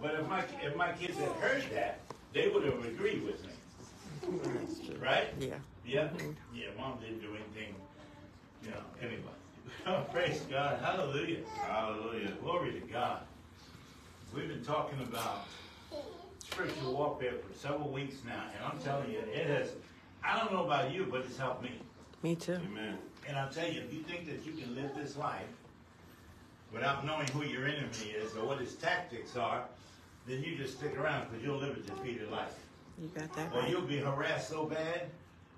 But if my if my kids had heard that, they would have agreed with me. That's true. Right? Yeah. Yeah. Mm-hmm. Yeah, mom didn't do anything. You know, anyway. Praise God. Hallelujah. Hallelujah. Glory to God. We've been talking about spiritual warfare for several weeks now, and I'm telling you, it has, I don't know about you, but it's helped me. Me too. Amen. And I'll tell you, if you think that you can live this life without knowing who your enemy is or what his tactics are, then you just stick around because you'll live a defeated life. You got that Or right. you'll be harassed so bad,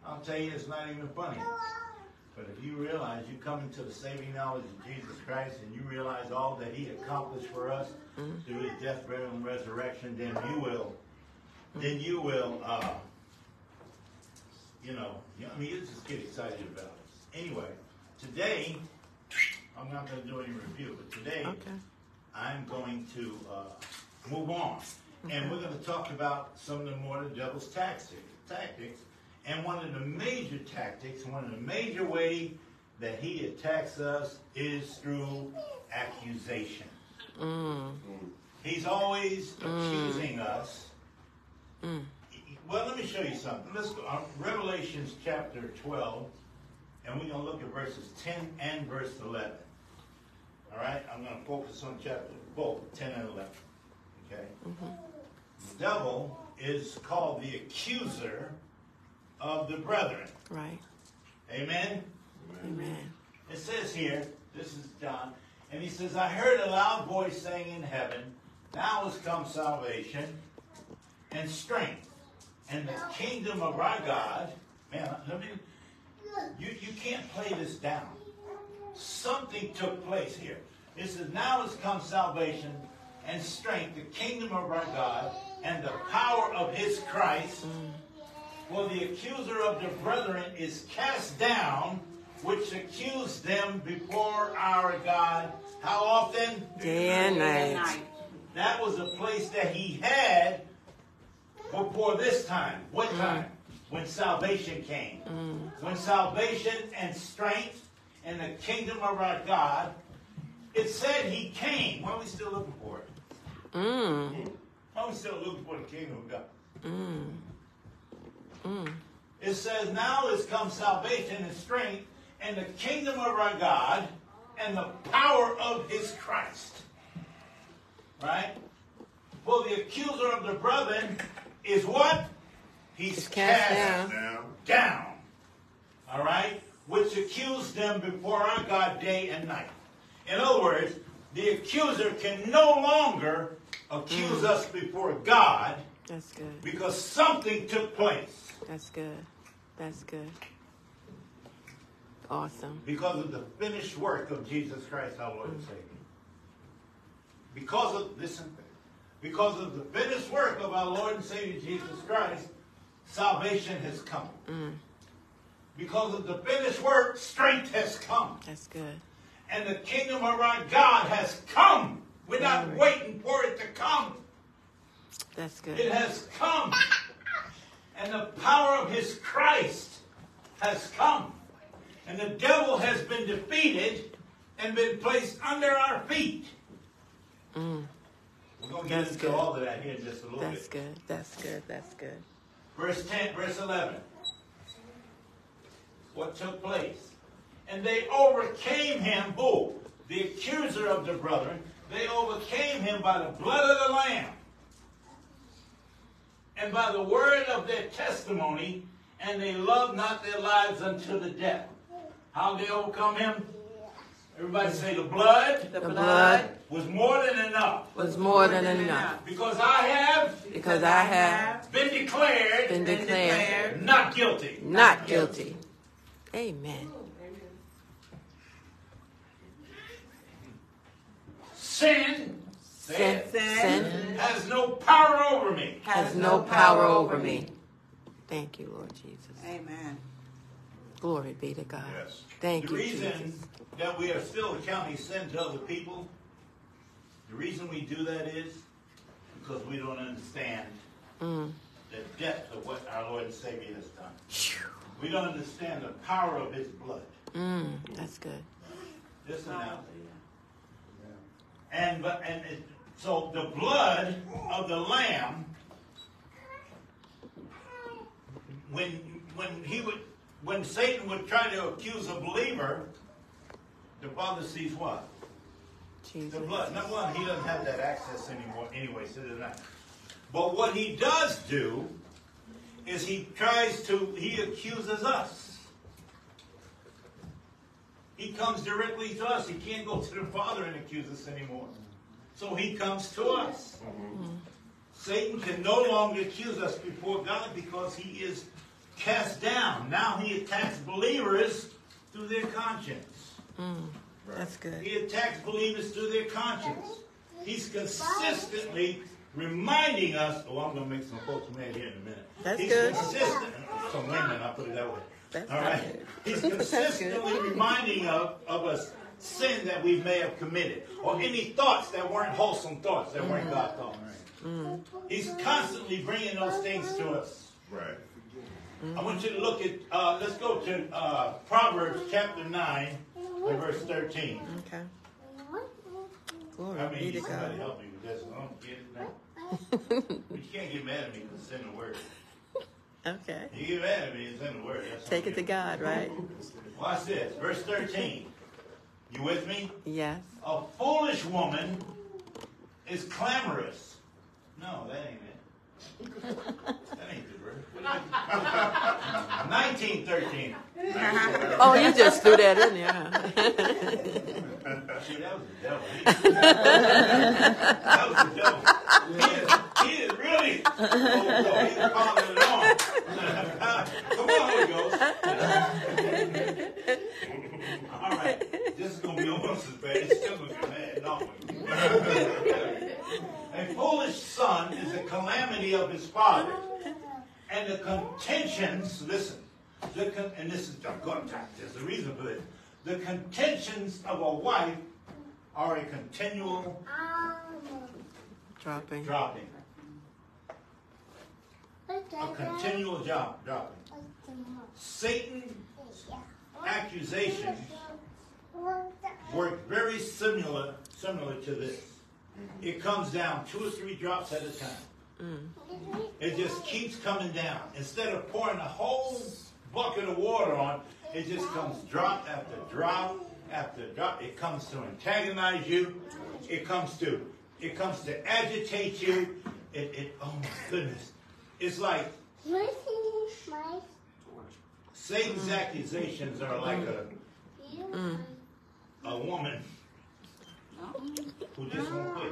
I'll tell you, it's not even funny. But if you realize you come into the saving knowledge of Jesus Christ and you realize all that He accomplished for us through His death, burial, and resurrection, then you will, then you will, uh, you know, I mean, you just get excited about it. Anyway, today, I'm not going to do any review, but today, Okay. I'm going to uh, move on. And we're going to talk about some of the more the devil's tactics, tactics. And one of the major tactics, one of the major way that he attacks us is through accusation. Mm. He's always accusing us. Mm. Well, let me show you something. Let's go. Uh, Revelations chapter 12, and we're going to look at verses 10 and verse 11. All right? I'm going to focus on chapter both 10 and 11. Okay? Mm-hmm. The devil is called the accuser of the brethren. Right. Amen? Amen. It says here, this is John, and he says, I heard a loud voice saying in heaven, Now has come salvation and strength, and the kingdom of our God. Man, let me, you, you can't play this down. Something took place here. It says, Now has come salvation and strength, the kingdom of our God, and the power of his Christ. For the accuser of the brethren is cast down, which accused them before our God. How often? Day and night. That was a place that he had before this time. What mm. time? When salvation came. Mm. When salvation and strength and the kingdom of our God, it said he came. Why are we still looking for it? Mm. Are we still looking for the kingdom of God? Mm. Mm. It says, Now is come salvation and strength and the kingdom of our God and the power of his Christ. Right? For the accuser of the brethren is what? He's He's cast down. Down. All right? Which accused them before our God day and night. In other words, the accuser can no longer accuse us before God That's good. because something took place. That's good. That's good. Awesome. because of the finished work of Jesus Christ our Lord and Savior. Because of listen, because of the finished work of our Lord and Savior Jesus Christ, salvation has come. Mm. Because of the finished work, strength has come. That's good. And the kingdom of our God has come. We're not Glory. waiting for it to come. That's good. It has come. And the power of his Christ has come. And the devil has been defeated and been placed under our feet. Mm. We're going to get That's into good. all of that here in just a little That's bit. That's good. That's good. That's good. Verse 10, verse 11. What took place? And they overcame him, who? The accuser of the brethren. They overcame him by the blood of the Lamb and by the word of their testimony, and they loved not their lives unto the death. How did they overcome him? Everybody say the blood The blood was more than enough. was more than enough Because I have because I have been declared been declared not guilty. not guilty. Amen. Sin, Sin, sin has no power over me. has no power over me. Thank you, Lord Jesus. Amen. Glory be to God. yes. Thank the you, The reason Jesus. that we are still accounting sin to other people, the reason we do that is because we don't understand Mm. the depth of what our Lord and Savior has done. Phew. We don't understand the power of His blood. Mm. That's good. Listen now. And but and it, So the blood of the lamb, when when he would when Satan would try to accuse a believer, the father sees what? Jesus. The blood. Number one, he doesn't have that access anymore anyway, so it doesn't. But what he does do is he tries to, he accuses us. He comes directly to us. He can't go to the Father and accuse us anymore. So he comes to us. Satan can no longer accuse us before God because he is cast down. Now he attacks believers through their conscience. Mm, that's good. He attacks believers through their conscience. He's consistently reminding us. Oh, I'm going to make some folks mad here in a minute. That's He's good. consistent. Some women, I'll put it that way. That's All right. good. He's consistently reminding of, of us sin that we may have committed, or any thoughts that weren't wholesome thoughts that weren't God thoughts. He's constantly bringing those things to us. Right. I want you to look at, uh, let's go to uh, Proverbs chapter 9 and verse 13. Okay. Glory I be mean, to somebody God. help me with this. I don't get it now. but you can't get mad at me because it's in the word. Okay. You get mad at me, it's in the word. That's Take it to God, right? Watch this. Verse 13. You with me? Yes. A foolish woman is clamorous. No, that ain't it. That ain't the verse. 1913. Oh, you just threw that in there, huh? See, that was the devil. He- that was the devil. He is, he is really. Oh, no, he's calling it on. Come on, Holy Ghost. All right, this is gonna be almost as bad. It's still gonna be mad. No. A foolish son is a calamity of his father, and the contentions. Listen, the con- and this is to There's a reason for this. The contentions of a wife are a continual Dropping. dropping, a continual job dropping. Satan accusations work very similar similar to this. It comes down two or three drops at a time. Mm. It just keeps coming down. Instead of pouring a whole bucket of water on, it just comes drop after drop after drop. It comes to antagonize you. It comes to it comes to agitate you. It, it oh my goodness. It's like Satan's mm. accusations are like a, mm. a woman who just won't quit.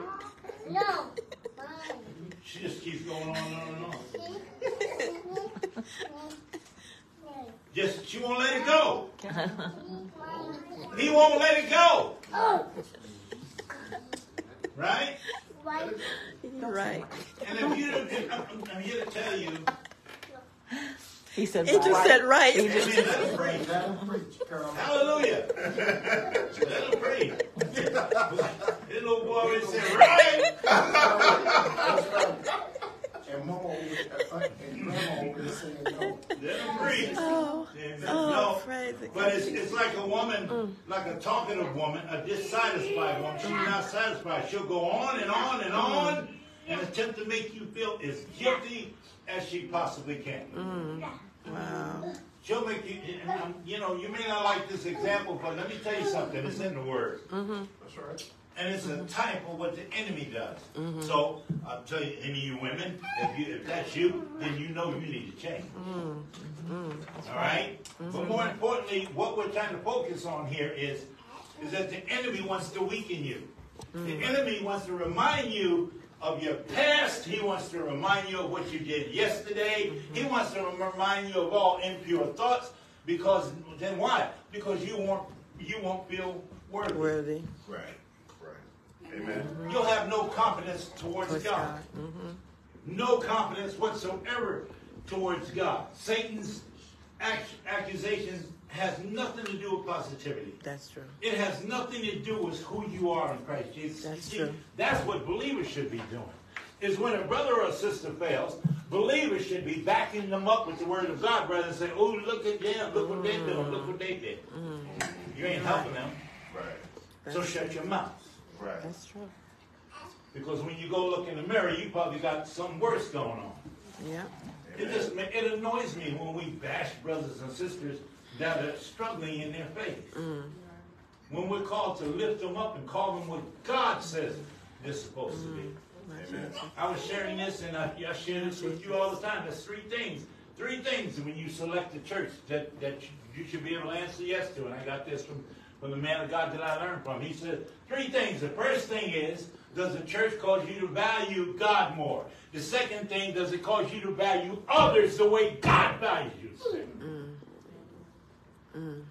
No. She just keeps going on and on and on. Just she won't let it go. He won't let it go. Right? You're right. And if you don't, if- I'm, I'm here to tell you, He said, He just right. said right. I mean, let him preach. Hallelujah. Let him preach. This little boy always said, right? And mama always, and grandma always saying no. Let him preach. Oh, Amen. oh, No, praise But it's, it's like a woman, mm. like a talkative woman, a dissatisfied woman. She's not satisfied. She'll go on and on and mm. on and attempt to make you feel as guilty as she possibly can. Mm. Wow. She'll make you, um, you know, you may not like this example, but let me tell you something. It's in the Word. Mm-hmm. That's right. And it's a type of what the enemy does. Mm-hmm. So I'll tell you, any of you women, if you if that's you, then you know you need to change. Mm-hmm. Mm-hmm. All right. But more importantly, what we're trying to focus on here is is that the enemy wants to weaken you. The enemy wants to remind you of your past. He wants to remind you of what you did yesterday. He wants to remind you of all impure thoughts. Because then why? Because you won't you won't feel worthy. Worthy. Right. Right. Amen. You'll have no confidence towards Praise God. God. Mhm. No confidence whatsoever towards God. Satan's ac- accusations has nothing to do with positivity. That's true. It has nothing to do with who you are in Christ Jesus. That's See, true. That's what believers should be doing. Is when a brother or a sister fails, believers should be backing them up with the word of God rather than say, oh, look at them, look what they're doing, look what they did. You ain't helping them, Right. so shut your mouth. Right. That's true. Because when you go look in the mirror, you probably got something worse going on. Yeah. It just it annoys me when we bash brothers and sisters that are struggling in their faith. Mm. When we're called to lift them up and call them what God says they're supposed to be. Mm. Amen. I was sharing this, and I, I share this with you all the time. There's three things, three things when you select a church that, that you should be able to answer yes to. And I got this from, from the man of God that I learned from. He said three things. The first thing is, does the church cause you to value God more? The second thing, does it cause you to value others the way God values them? Mm. Mm. Mm.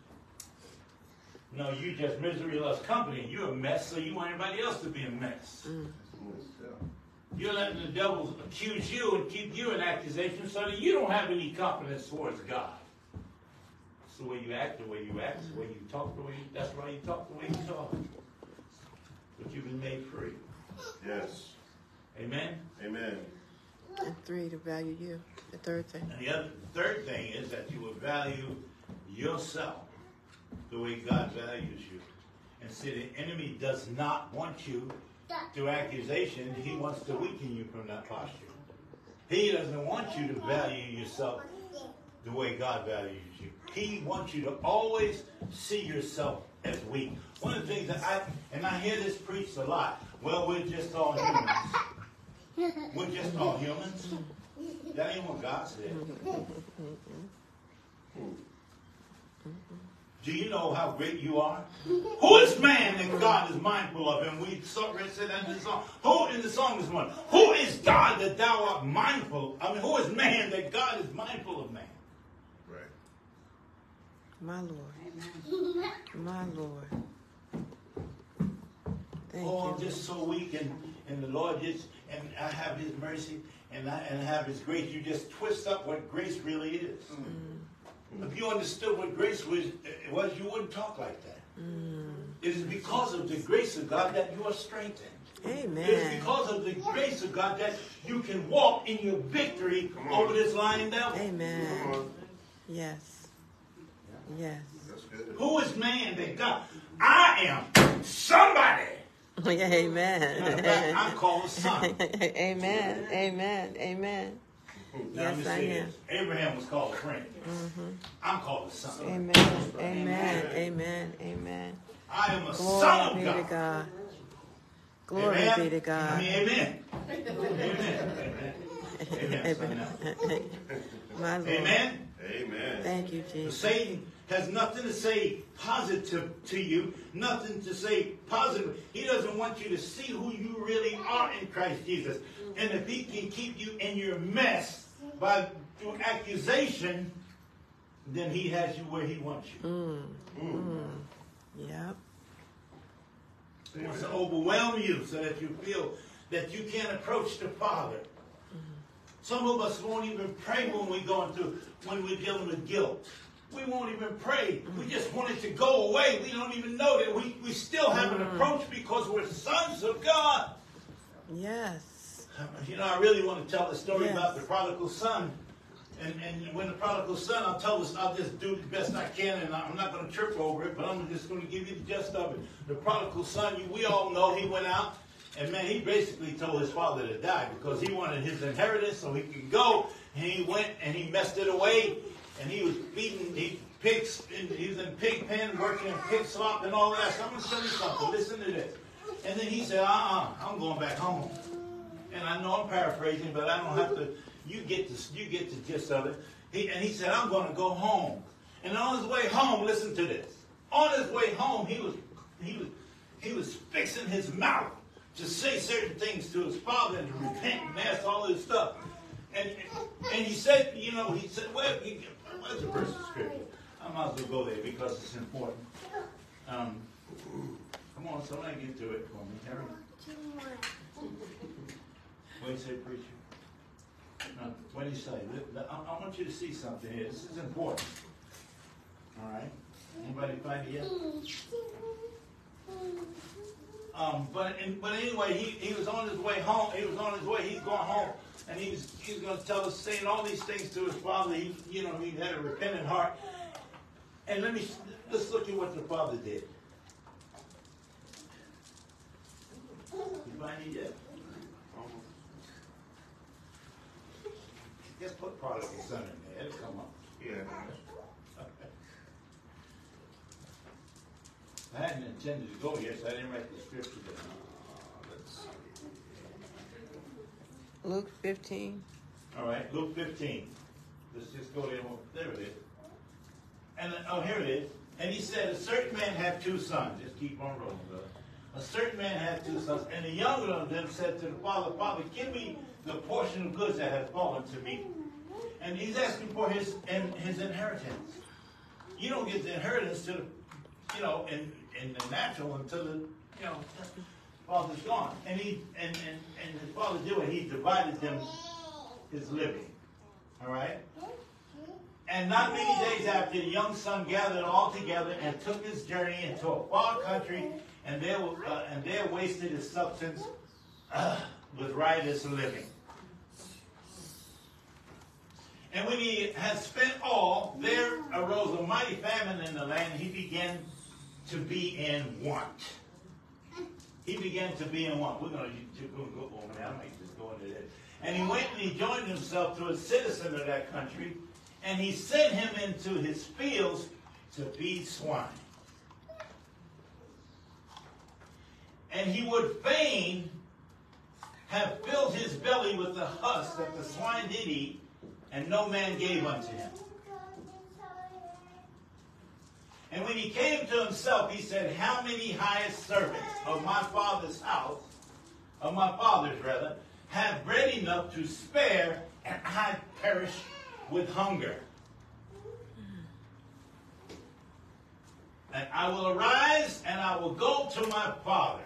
No, you just misery loves company. You're a mess, so you want everybody else to be a mess. You're letting the devil accuse you and keep you in accusation so that you don't have any confidence towards God. It's the way you act, the way you act, the way you talk, the way you, that's why you talk the way you talk. But you've been made free. Yes. Amen? Amen. And three, to value you. The third thing. And the other, the third thing is that you will value yourself the way God values you. And see, the enemy does not want you through accusation. He wants to weaken you from that posture. He doesn't want you to value yourself the way God values you. He wants you to always see yourself as weak. One of the things that I, and I hear this preached a lot, well, we're just all humans. We're just all humans. That ain't what God said. Do you know how great you are? Who is man that God is mindful of him? We said that in the song. Who in the song this morning? Who is God that thou art mindful? I mean, who is man that God is mindful of man? Right. My Lord. My Lord. Thank oh, you. I'm just so weak, and, and the Lord just, and I have His mercy, and I and have His grace. You just twist up what grace really is. Mm. If you understood what grace was, was, you wouldn't talk like that. Mm. It is because of the grace of God that you are strengthened. Amen. It is because of the grace of God that you can walk in your victory over this lying devil. Amen. Yes. Yes. Who is man that God? I am somebody. Matter fact, Amen. Mm-hmm. I'm called a son. Amen. Amen. Amen. Now, Yes, I am. Abraham was called a friend. I'm called a son. Amen. Amen. Amen. Amen. I am a Glory son be of to God. God. Glory Amen? be to I God. mean, amen. Amen. Amen. son, now. My Lord. Amen. Amen. Thank you, Jesus. Satan has nothing to say positive to you, nothing to say positive. He doesn't want you to see who you really are in Christ Jesus. And if he can keep you in your mess by through accusation, then he has you where he wants you. Mm. Mm. Mm. Yep. He wants to overwhelm you so that you feel that you can't approach the Father. Mm-hmm. Some of us won't even pray when we're going through, when we're dealing with guilt. We won't even pray. We just want it to go away. We don't even know that we, we still haven't mm. approached because we're sons of God. Yes. You know, I really want to tell the story Yes. about the prodigal son. And, and when the prodigal son, I'll tell this, I'll just do the best I can, and I'm not going to trip over it, but I'm just going to give you the gist of it. The prodigal son, you, we all know he went out, and man, he basically told his father to die because he wanted his inheritance so he could go, and he went and he messed it away, and he was beating he, pigs, he was in pig pen, working in pig slop and all that. So I'm going to show you something. Listen to this. And then he said, uh-uh, I'm going back home. And I know I'm paraphrasing, but I don't have to. You get the you get the gist of it. He, and he said, "I'm going to go home." And on his way home, listen to this. On his way home, he was he was he was fixing his mouth to say certain things to his father and to repent and ask all this stuff. And and he said, you know, he said, "Well, he, where's a verse of scripture?" I might as well go there because it's important. Um, come on, somebody get to it for me, Harry. What do you say, preacher? No, what do you say? I, want you to see something here. This is important. All right. Anybody find it yet? Um, but in, but anyway, he, he was on his way home. He was on his way. He's going home, and he was, he was going to tell us, saying all these things to his father. He, you know, he had a repentant heart. And let me, let's look at what the father did. You find it yet? Just put prodigal son in there. It'll come up. Yeah. I hadn't intended to go here, so I didn't write the scripture down. Luke 15. All right, Luke 15. Let's just go there. There it is. And oh, here it is. And he said, a certain man had two sons. Just keep on rolling, brother. A certain man had two sons, and the younger of them said to the father, Father, give me the portion of goods that has fallen to me. And he's asking for his and his inheritance. You don't get the inheritance to you know, in, in the natural until the, you know, father's gone. And he and, and, and his father did what he divided them his living. All right? And not many days after, the young son gathered all together and took his journey into a far country, and there, uh, and there wasted his substance uh, with riotous living. And when he had spent all, there arose a mighty famine in the land, he began to be in want. He began to be in want. We're going to go over that. I might just go into that. And he went and he joined himself to a citizen of that country, and he sent him into his fields to feed swine. And he would fain have filled his belly with the husk that the swine did eat, and no man gave unto him. And when he came to himself, he said, How many highest servants of my father's house, of my father's rather, have bread enough to spare, and I perish with hunger? And I will arise and I will go to my father.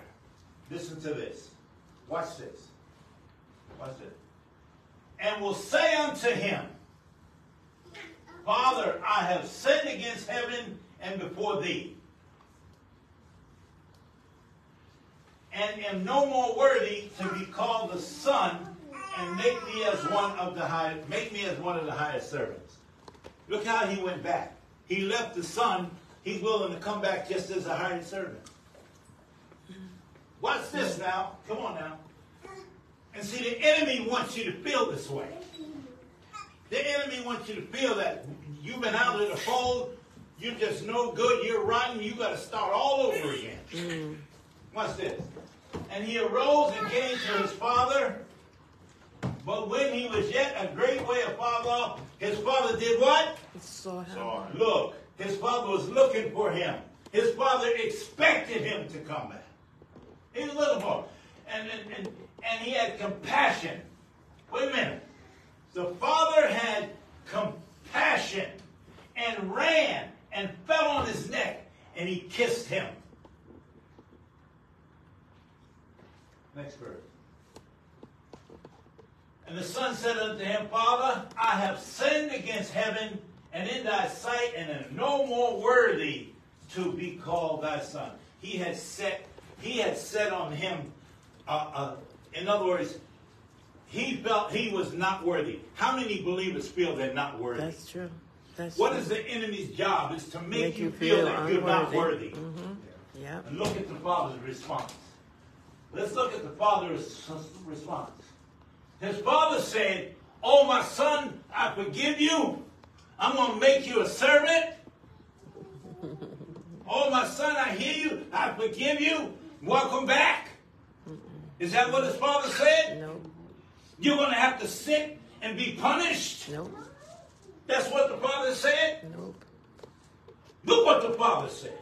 Listen to this. Watch this. Watch this. And will say unto him, Father, I have sinned against heaven and before thee, and am no more worthy to be called the son, and make me as one of the high, make me as one of the highest servants. Look how he went back. He left the son. He's willing to come back just as a hired servant. Watch this now. Come on now. And see, the enemy wants you to feel this way. The enemy wants you to feel that you've been out of the fold, you're just no good, you're rotten, you got to start all over again. Mm. Watch this. And he arose and came to his father. But when he was yet a great way afar off, his father did what? Saw him. Saw him. Look, his father was looking for him. His father expected him to come back. He was looking for him. And, and, and, and he had compassion. Wait a minute. The father had compassion and ran and fell on his neck and he kissed him. Next verse. And the son said unto him, Father, I have sinned against heaven and in thy sight, and am no more worthy to be called thy son. He had set, he had set on him, uh, uh, in other words, he felt he was not worthy. How many believers feel they're not worthy? That's true. That's What true. is the enemy's job? Is to make, Make you you feel, feel that you're not worthy. Mm-hmm. Yep. And look at the father's response. Let's look at the father's response. His father said, Oh, my son, I forgive you. I'm going to make you a servant. oh, my son, I hear you. I forgive you. Welcome back. Is that what his father said? No. You're going to have to sit and be punished. Nope. That's what the father said. Nope. Look what the father said.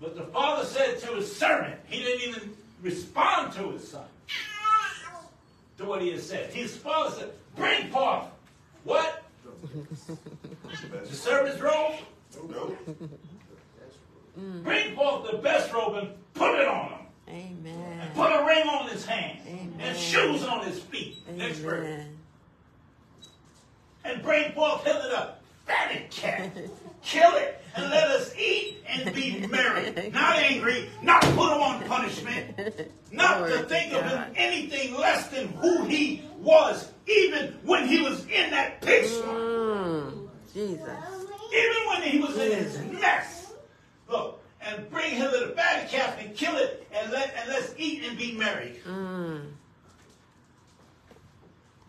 But the father said to his servant, he didn't even respond to his son. To what he had said. His father said, Bring forth what? The servant's robe? Nope. Bring forth the best robe and put it on him. Amen. And put a ring on his hand. Amen. And shoes on his feet. Next verse. And bring forth hither the fatted cat. Kill it and let us eat and be merry. Not angry, not put him on punishment, not Glory to think of him anything less than who he was, even when he was in that swine, Mm, Jesus. even when he was in his mess. Look, and bring hither the fatted calf and kill it and let and let's eat and be merry. Mm,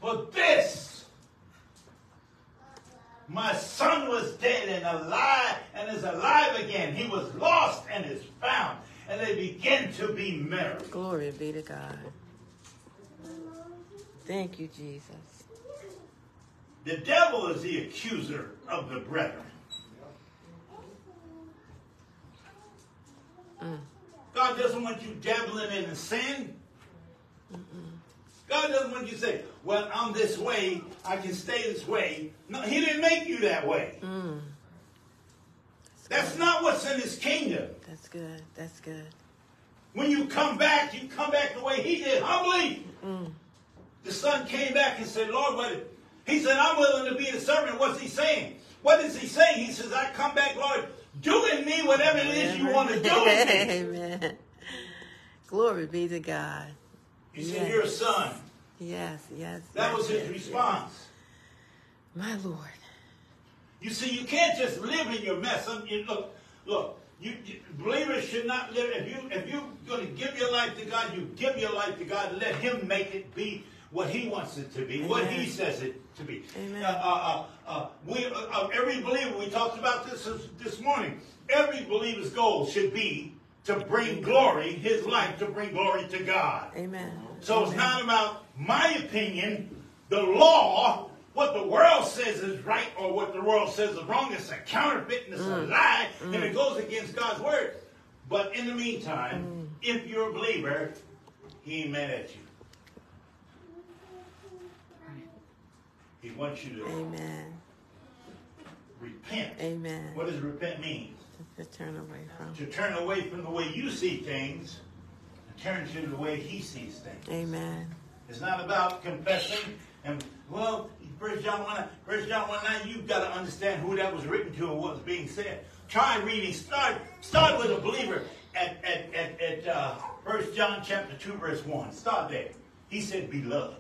For this My son was dead and alive and is alive again. He was lost and is found. And they begin to be merry. Glory be to God. Thank you, Jesus. The devil is the accuser of the brethren. Mm. God doesn't want you dabbling in sin. God doesn't want you to say, well, I'm this way, I can stay this way. No, he didn't make you that way. Mm. That's not what's in his kingdom. That's good. That's good. When you come back, you come back the way he did, humbly. Mm. The son came back and said, Lord, what? He said, I'm willing to be a servant. What's he saying? What is he saying? He says, I come back, Lord, do in me whatever it is you want to do in me. Amen. Glory be to God. He said, You're a son. Yes, yes. That yes, was his yes, response. yes. My Lord. You see, you can't just live in your mess. Um, you- Look, look. You, you- believers should not live. If you if you're going to give your life to God, you give your life to God. Let Him make it be what He wants it to be, what He says it to be. Amen. Uh, uh, uh, uh, we, uh, uh, every believer. We talked about this- this morning. Every believer's goal should be to bring glory, his life to bring glory to God. Amen. So it's Amen. not about my opinion, the law, what the world says is right or what the world says is wrong. It's a counterfeit and it's a mm. lie and mm. it goes against God's word. But in the meantime, mm. if you're a believer, he ain't mad at you. He wants you to Amen. repent. Amen. What does repent mean? To turn away from. To turn away from the way you see things and turn to the way he sees things. Amen. It's not about confessing and well, First John one, First John one nine. You've got to understand who that was written to and what was being said. Try reading. Start start with a believer at at at, at uh, First John chapter two verse one. Start there. He said, "Beloved."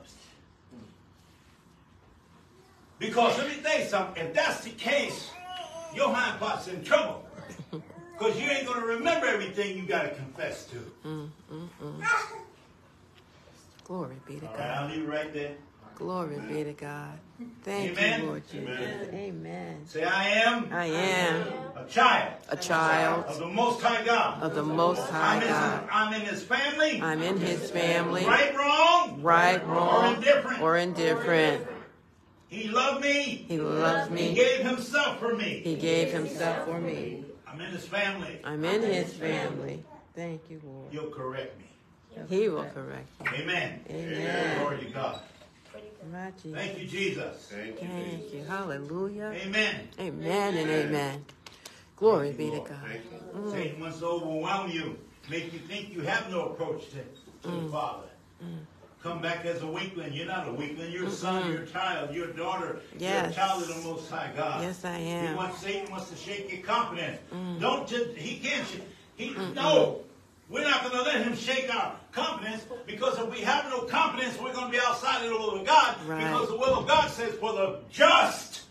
Because let me tell you something. If that's the case, your hind part's in trouble. Because you ain't going to remember everything you got to confess to. Mm, mm, mm. Glory be to All right, God. I'll leave it right there. Glory be to God. Thank Amen. you, Lord Jesus. Amen. Amen. Say, I am I am a child a child of the Most High God. of the Most I'm High in, God. I'm in His family. I'm in His family. Right, wrong. Right, Or wrong, indifferent. or indifferent. He loved me. He loved me. He gave Himself for me. He gave Himself for me. I'm in His family. I'm in His family. Thank you, Lord. You'll correct me. He will correct me. Amen. Amen. Glory to God. My Jesus. Thank you, Jesus. Thank you, Thank Jesus. you. Hallelujah. Amen. Amen and amen. Glory be to God. Thank you. Mm. Satan wants to overwhelm you, make you think you have no approach to, to the mm. Father. Mm. Come back as a weakling. You're not a weakling. You're a son. You're a child. You're a daughter. You're a child of the Most High God. Yes, I am. He wants Satan wants to shake your confidence. Don't just he can't. He no. We're not going to let him shake our confidence because if we have no confidence, we're going to be outside of the will of God. Right. Because the will of God says, "For the just,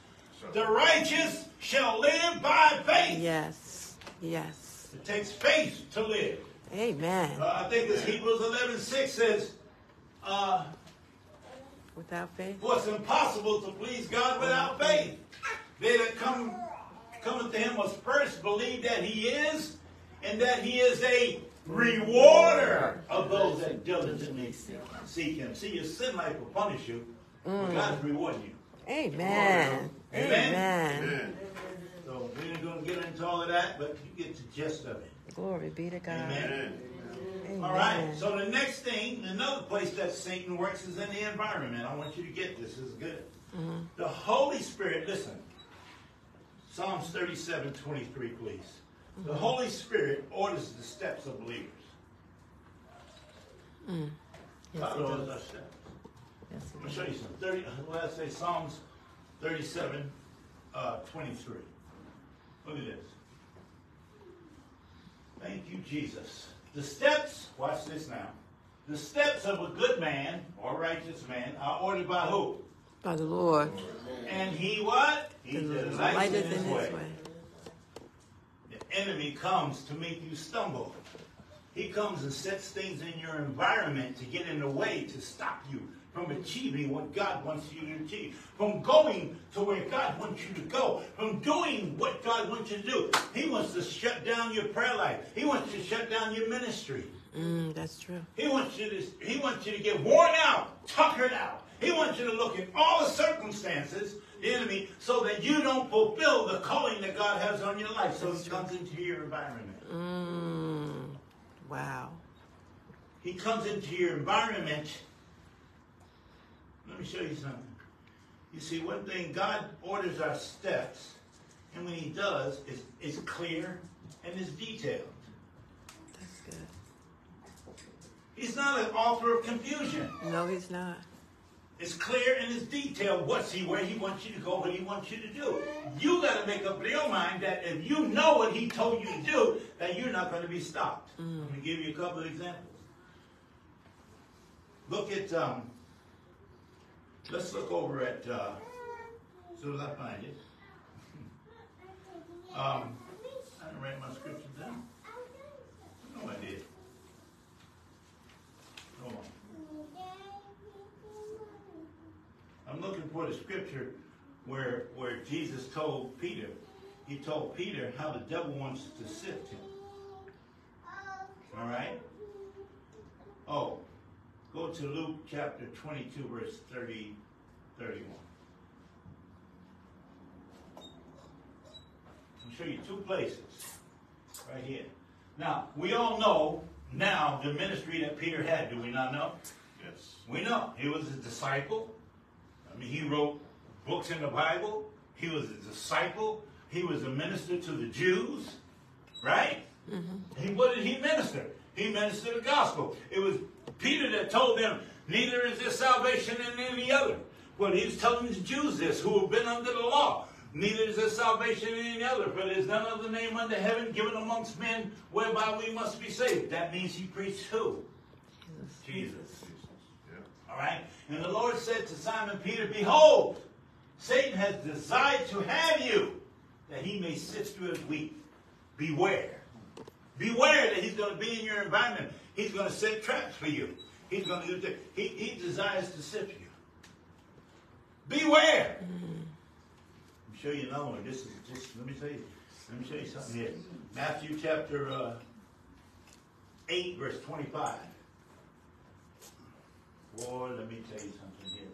the righteous shall live by faith." Yes. Yes. It takes faith to live. Amen. Uh, I think it's Hebrews 11 6 says, uh, Without faith. For it's impossible to please God without faith. They that come cometh to him must first believe that he is, and that he is a rewarder of those that diligently seek him. See, your sin life will punish you, but God's rewarding you. Amen. Amen. Amen. Amen. So we ain't going to get into all of that, but you get the gist of it. Glory be to God. Amen. Amen. All right. So the next thing, another place that Satan works is in the environment. I want you to get this. This is good. The Holy Spirit, listen. Psalms 37, 23, please. The Holy Spirit orders the steps of believers. Yes, God orders our steps. Yes, I'm going to show you some. 30, what did I say? Psalms 37, uh, 23. Look at this. Thank you, Jesus. The steps, watch this now. The steps of a good man or righteous man are ordered by who? By the Lord. And he what? He delights in his in his way. way. The enemy comes to make you stumble. He comes and sets things in your environment to get in the way to stop you, from achieving what God wants you to achieve, from going to where God wants you to go, from doing what God wants you to do. He wants to shut down your prayer life. He wants to shut down your ministry. Mm, that's true. He wants you to he wants you to get worn out, tuckered out. He wants you to look at all the circumstances, the enemy, so that you don't fulfill the calling that God has on your life. So he comes into your environment. Mm, wow. He comes into your environment. Let me show you something. You see, one thing, God orders our steps, and when he does, it's, it's clear and it's detailed. That's good. He's not an author of confusion. No, he's not. It's clear and it's detailed what's he where he wants you to go, what he wants you to do. You got to make up your mind that if you know what he told you to do, that you're not going to be stopped. I'm going to give you a couple of examples. Look at um. Let's look over at uh, as I find it. Um, I didn't write my scripture down. No, I did. Hold on. I'm looking for the scripture where where Jesus told Peter, he told Peter how the devil wants to sift him. All right? Oh, go to Luke chapter 22, verse 30, 31. I'll show you two places right here. Now, we all know now the ministry that Peter had, do we not know? Yes. We know. He was a disciple. I mean, he wrote books in the Bible. He was a disciple. He was a minister to the Jews, right? Mm-hmm. He, what did he minister? He ministered the gospel. It was Peter that told them, neither is there salvation in any other. Well, he was telling the Jews this, who have been under the law. Neither is there salvation in any other, for there is none other name under heaven given amongst men whereby we must be saved. That means he preached who? Jesus. Yeah. All right? And the Lord said to Simon Peter, Behold, Satan has desired to have you, that he may sift you as wheat. Beware. Beware that he's going to be in your environment. He's going to set traps for you. He's going to do he, he desires to sift you. Beware. Let me show you another one. This is just, let me tell you, let me show you something here. Matthew chapter uh, 8, verse 25. Boy, let me tell you something here.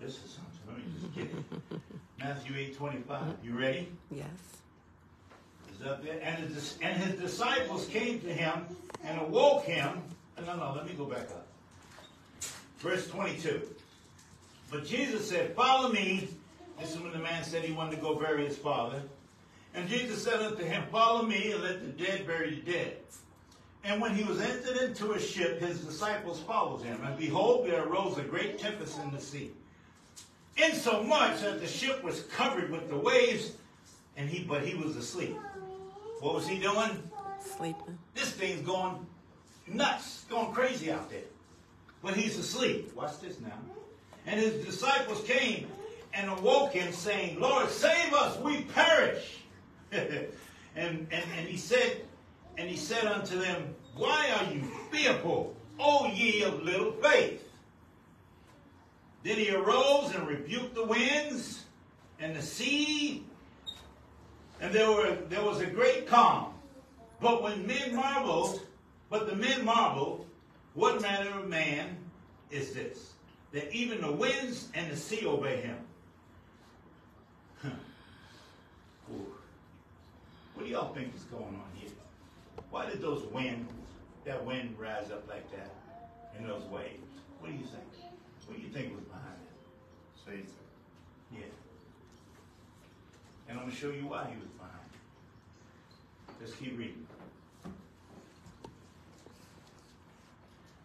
This is something. Let me just get it. Matthew 8, 25. You ready? Yes. Is up there? And his, and his disciples came to him and awoke him. Uh, no, no, let me go back up. Verse 22. But Jesus said, Follow me. This is when the man said he wanted to go bury his father. And Jesus said unto him, Follow me and let the dead bury the dead. And when he was entered into a ship, his disciples followed him. And behold, there arose a great tempest in the sea. Insomuch that the ship was covered with the waves, and he but he was asleep. What was he doing? Sleeping. This thing's going nuts, going crazy out there. But he's asleep. Watch this now. And his disciples came and awoke him, saying, Lord, save us, we perish. and, and, and he said, and he said unto them, Why are you fearful, O ye of little faith? Then he arose and rebuked the winds and the sea, and there were there was a great calm. But when men marveled, but the men marveled, what manner of man is this? That even the winds and the sea obey him. Huh. What do y'all think is going on here? Why did those winds, that wind rise up like that in those waves? What do you think? What do you think was behind it? Satan. And I'm going to show you why he was behind. Let's keep reading.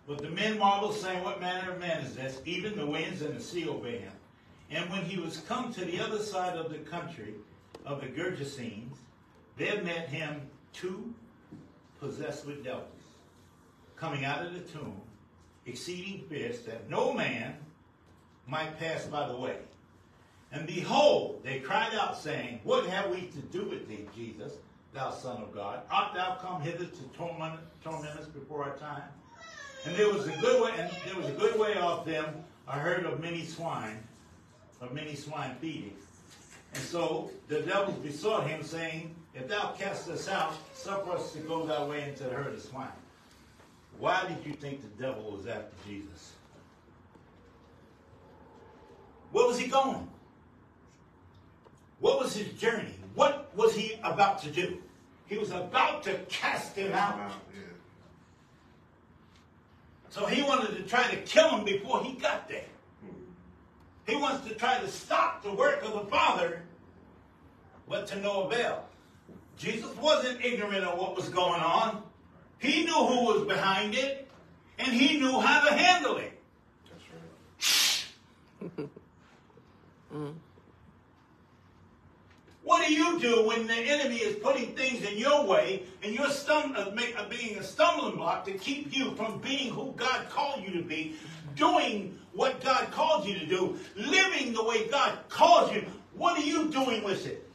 But the men marveled, saying, What manner of man is this? Even the winds and the sea obey him. And when he was come to the other side of the country of the Gergesenes, there met him two possessed with devils, coming out of the tomb, exceeding fierce, that no man might pass by the way. And behold, they cried out, saying, What have we to do with thee, Jesus, thou Son of God? Art thou come hither to torment, torment us before our time? And there was a good way, and there was a good way off them a herd of many swine, of many swine feeding. And so the devils besought him, saying, If thou cast us out, suffer us to go thy way into the herd of swine. Why did you think the devil was after Jesus? Where was he going? What was his journey? What was he about to do? He was about to cast him out. Yeah. So he wanted to try to kill him before he got there. He wants to try to stop the work of the Father, but to no avail. Jesus wasn't ignorant of what was going on. He knew who was behind it, and he knew how to handle it. That's right. Mm. What do you do when the enemy is putting things in your way and you're stum- uh, make, uh, being a stumbling block to keep you from being who God called you to be, doing what God called you to do, living the way God calls you? What are you doing with it?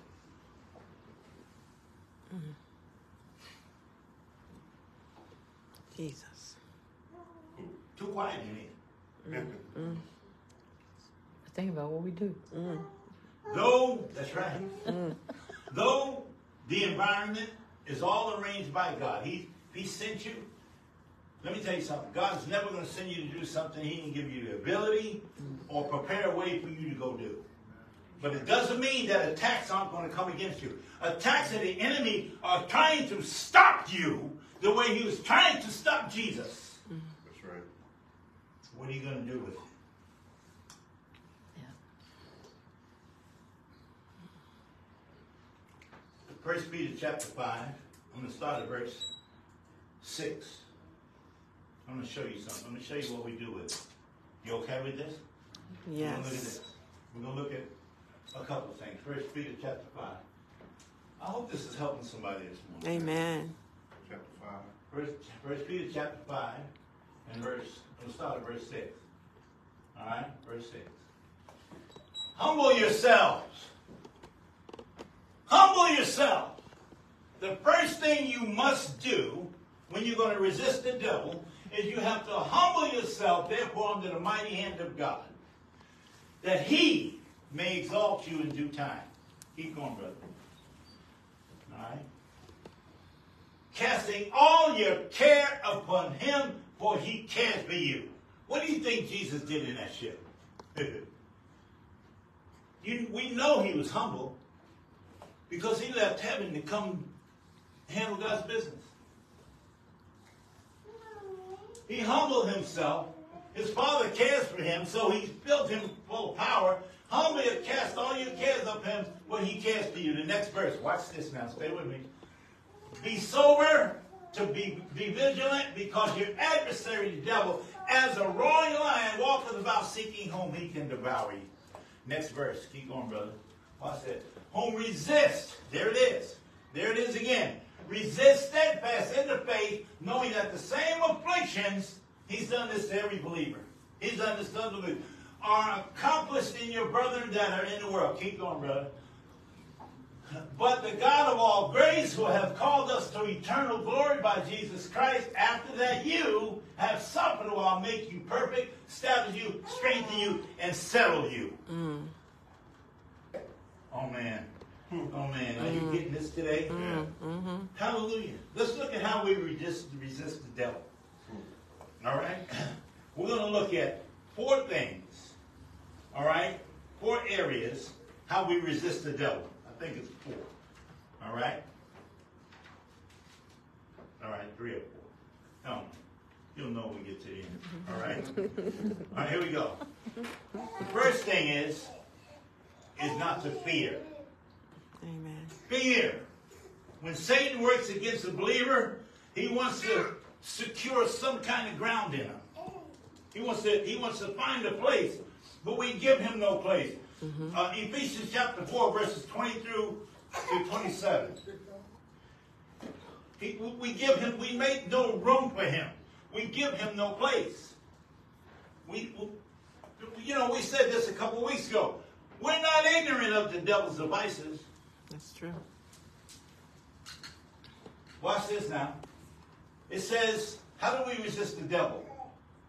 Jesus. Too quiet in here. Think about what we do. Though, that's right. Though the environment is all arranged by God, He He sent you. Let me tell you something. God's never going to send you to do something He didn't give you the ability or prepare a way for you to go do. But it doesn't mean that attacks aren't going to come against you. Attacks of the enemy are trying to stop you the way he was trying to stop Jesus. That's right. What are you going to do with it? First Peter chapter 5. I'm going to start at verse 6. I'm going to show you something. I'm going to show you what we do with it. You okay with this? We're going to look at Yes. this. We're going to look at a couple of things. First Peter chapter 5. I hope this is helping somebody this morning. Amen. Chapter 5. First, First Peter chapter 5 and verse, we'll start at verse 6. All right? Verse 6. Humble yourselves. Humble yourself. The first thing you must do when you're going to resist the devil is you have to humble yourself, therefore, under the mighty hand of God, that he may exalt you in due time. Keep going, brother. All right? casting all your care upon him, for he cares for you. What do you think Jesus did in that ship? you, we know he was humble because he left heaven to come handle God's business. He humbled himself. His father cares for him, so he filled him full of power. Humbly cast all your cares upon him, for he cares for you. The next verse. Watch this now. Stay with me. Be sober, to be, be vigilant, because your adversary, the devil, as a roaring lion, walketh about seeking whom he can devour you. Next verse. Keep going, brother. Watch that. Whom resist. There it is. There it is again. Resist steadfast in the faith, knowing that the same afflictions, he's done this to every believer. He's done this to believers, are accomplished in your brethren that are in the world. Keep going, brother. But the God of all grace, who have called us to eternal glory by Jesus Christ, after that you have suffered will make you perfect, establish you, strengthen you, and settle you. Mm. Oh man. Hmm. Oh man. Are you hmm. getting this today? Hmm. Mm-hmm. Hallelujah. Let's look at how we resist, resist the devil. All right? We're going to look at four things. All right? Four areas how we resist the devil. I think it's four. All right? All right, three or four. No, you'll know when we get to the end. All right? All right, here we go. The first thing is, is not to fear. Amen. Fear. When Satan works against the believer, he wants to secure some kind of ground in him. He wants to he wants to find a place, but we give him no place. Uh, Ephesians chapter four, verses twenty through to twenty-seven. He, we- we give him we make no room for him. We give him no place. We, we you know we said this a couple weeks ago. We're not ignorant of the devil's devices. That's true. Watch this now. It says, how do we resist the devil?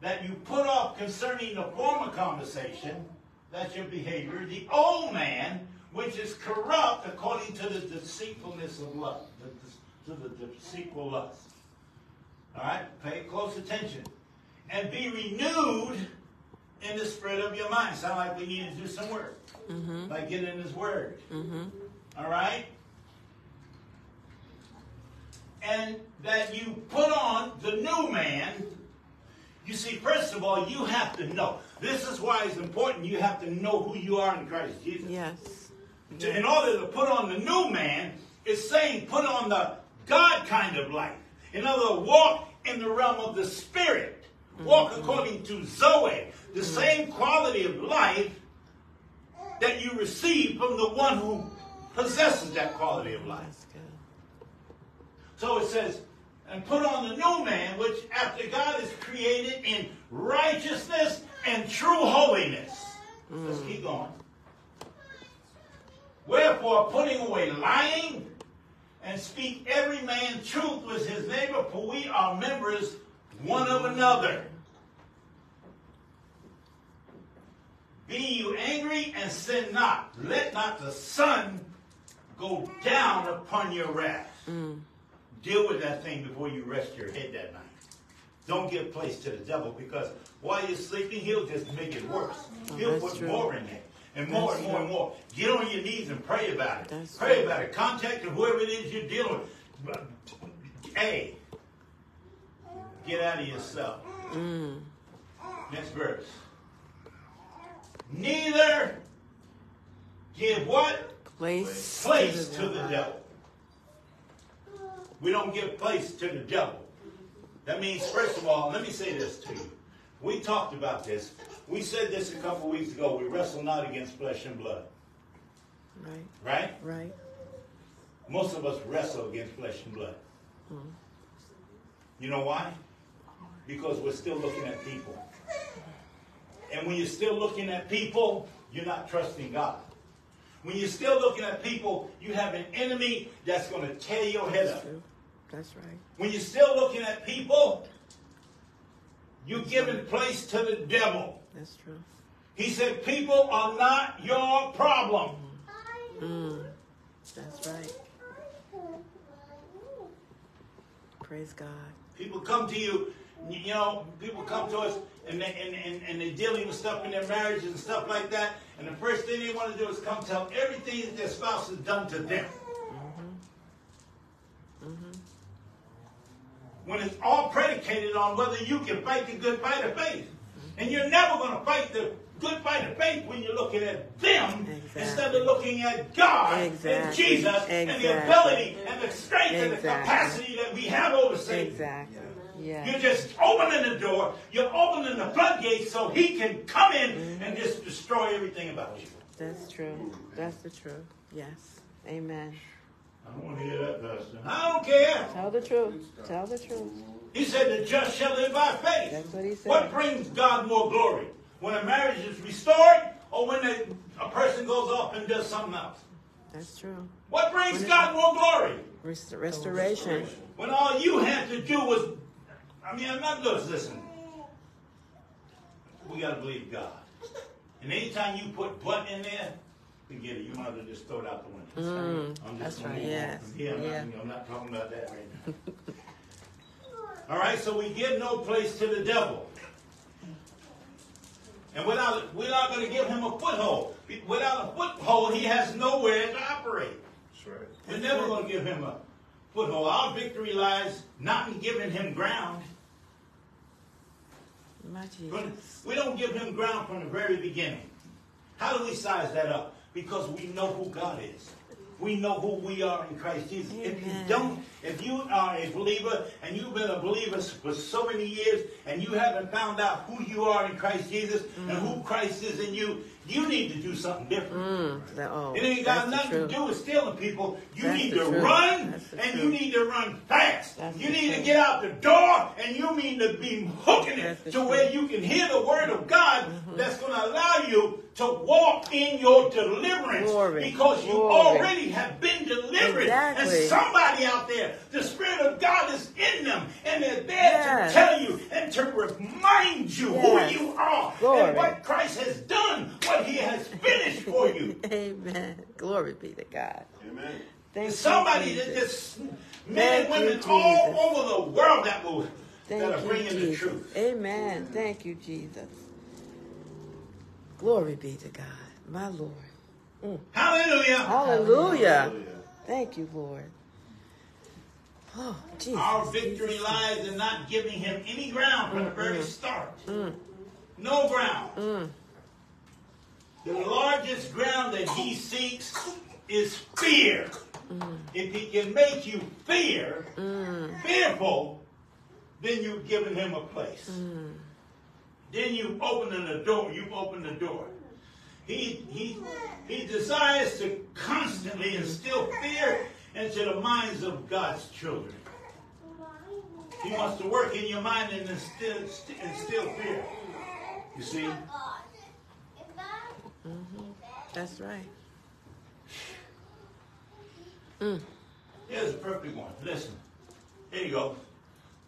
that you put off concerning the former conversation, that's your behavior, the old man, which is corrupt according to the deceitfulness of lust, to the deceitful lust. All right, pay close attention. And be renewed in the spirit of your mind. Sound like we need to do some work. Mm-hmm. Like getting in His Word. Mm-hmm. All right? And that you put on the new man. You see, first of all, you have to know. This is why it's important. You have to know who you are in Christ Jesus. Yes. To- In order to put on the new man, it's saying put on the God kind of life. In other words, walk in the realm of the spirit. Walk mm-hmm. according to Zoe, the same quality of life that you receive from the one who possesses that quality of life. So it says, and put on the new man, which after God is created in righteousness and true holiness. Let's mm. keep going. Wherefore, putting away lying, and speak every man truth with his neighbor, for we are members one of another. Be you angry and sin not. Let not the sun go down upon your wrath. Deal with that thing before you rest your head that night. Don't give place to the devil because while you're sleeping, he'll just make it worse. He'll put true. more in there. And more That's and more and more. Get on your knees and pray about it. That's pray true. about it. Contact whoever it is you're dealing with. Hey, get out of yourself. Mm. Next verse. Neither give what? Place, place to the devil. devil. We don't give place to the devil. That means, first of all, let me say this to you. We talked about this. We said this a couple weeks ago. We wrestle not against flesh and blood, Right. right? Right. Most of us wrestle against flesh and blood. Mm-hmm. You know why? Because we're still looking at people. And when you're still looking at people, you're not trusting God. When you're still looking at people, you have an enemy that's going to tear your head That's up. true. That's right. When you're still looking at people, you're giving place to the devil. That's true. He said, People are not your problem. Mm. That's right. Praise God. People come to you, you know, people come to us and, they, and, and, and they're dealing with stuff in their marriages and stuff like that. And the first thing they want to do is come tell everything that their spouse has done to them. Mm-hmm. Mm-hmm. When it's all predicated on whether you can fight the good fight of faith. Mm-hmm. And you're never going to fight the good fight of faith when you're looking at them Exactly. instead of looking at God and Exactly. Jesus and the ability and the strength and the capacity that we have over Satan. Exactly. Yeah. You're just opening the door. You're opening the floodgates so he can come in mm-hmm. and just destroy everything about you. That's true. That's the truth. Yes. Amen. I don't want to hear that, Pastor. I don't care. Tell the truth. Tell the truth. He said the just shall live by faith. That's what he said. What brings God more glory? When a marriage is restored or when a, a person goes off and does something else? That's true. What brings God more glory? Rest- restoration. When all you had to do was, I mean, I'm not just listen. We got to believe God. And anytime you put but in there, forget it. You might as well just throw it out the window. Mm, I'm That's just gonna right. move on Yes. from. I'm, Yeah. not, I'm not talking about that right now. All right, so we give no place to the devil. And without, we're not going to give him a foothold. Without a foothold, he has nowhere to operate. That's right. We're never going to give him a foothold. Our victory lies not in giving him ground. We don't give him ground from the very beginning. How do we size that up? Because we know who God is. We know who we are in Christ Jesus. If you don't, if you are a believer and you've been a believer for so many years and you haven't found out who you are in Christ Jesus and who Christ is in you, you need to do something different. Mm, that, oh, It ain't got nothing to do with stealing people. You That's need to truth. run and you need to run fast. That's you need to get out the door and you need to be hooking it to truth. where you can hear the word of God Mm-hmm. that's going to allow you you to walk in your deliverance Glory, because you glory. already have been delivered. Exactly. And somebody out there, the Spirit of God is in them, and they're there Yes. to tell you and to remind you Yes. who you are Glory. and what Christ has done, what He has finished for you. Amen. Glory be to God. Amen. Thank There's somebody you, that just men Thank and you, women all over the world that will that Thank are you, bringing the truth. Amen. Thank you, Jesus. Glory be to God, my Lord. Mm. Hallelujah. Hallelujah. Thank you, Lord. Oh, Jesus. Our victory lies in not giving him any ground from the very start. Mm. No ground. Mm. The largest ground that he seeks is fear. If he can make you fear, fearful, then you've given him a place. Then you've opened the door. You've opened the door. He, he, he desires to constantly instill fear into the minds of God's children. He wants to work in your mind and instill, instill fear. You see? That's right. Mm. Here's a perfect one. Listen. Here you go.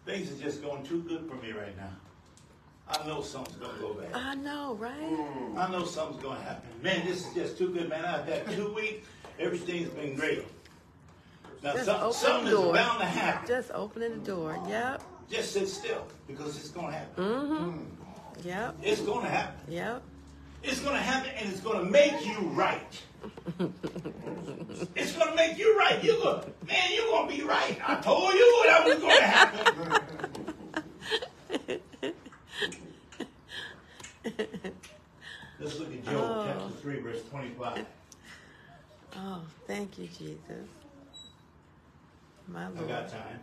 Things are just going too good for me right now. I know something's going to go bad. I know, right? I know something's going to happen. Man, this is just too good, man. I've had two weeks. Everything's been great. Now, Just some, open something the is bound to happen. Just opening the door. Yep. Just sit still because it's going to happen. Mm-hmm. Yep. It's going to happen. Yep. It's going to happen and it's going to make you right. it's going to make you right. You're going, to, man, you're going to be right. I told you that was going to happen. Let's look at Job Oh. chapter 3, verse 25. Oh, thank you, Jesus. My Lord. I got time.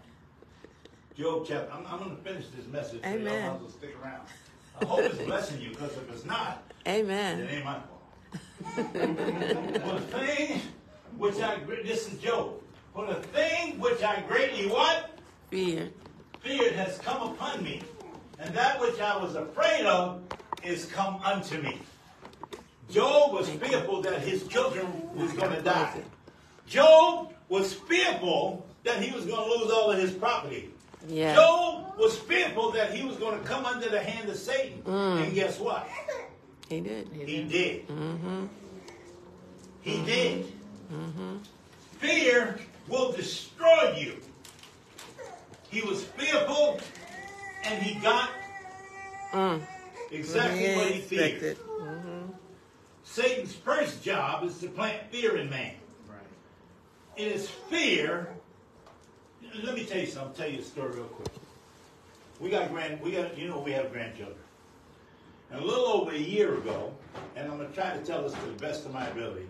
Job chapter, I'm, I'm going to finish this message so y'all Amen. as well stick around. I hope it's blessing you because if it's not, it Amen. ain't my fault. For the thing which I, this is Job. For the thing which I greatly what? Fear. Feared has come upon me. And that which I was afraid of is come unto me. Job was fearful that his children was going to die. Job was fearful that he was going to lose all of his property. Yeah. Job was fearful that he was going to come under the hand of Satan. And guess what? He did. He did. Mm-hmm. He did. Fear will destroy you. He was fearful and he got Mm. exactly what he feared. Mm-hmm. Satan's first job is to plant fear in man. It is fear. Let me tell you something. Tell you a story real quick. We got grand. We got. You know, we have grandchildren. And a little over a year ago, and I'm gonna try to tell this to the best of my ability.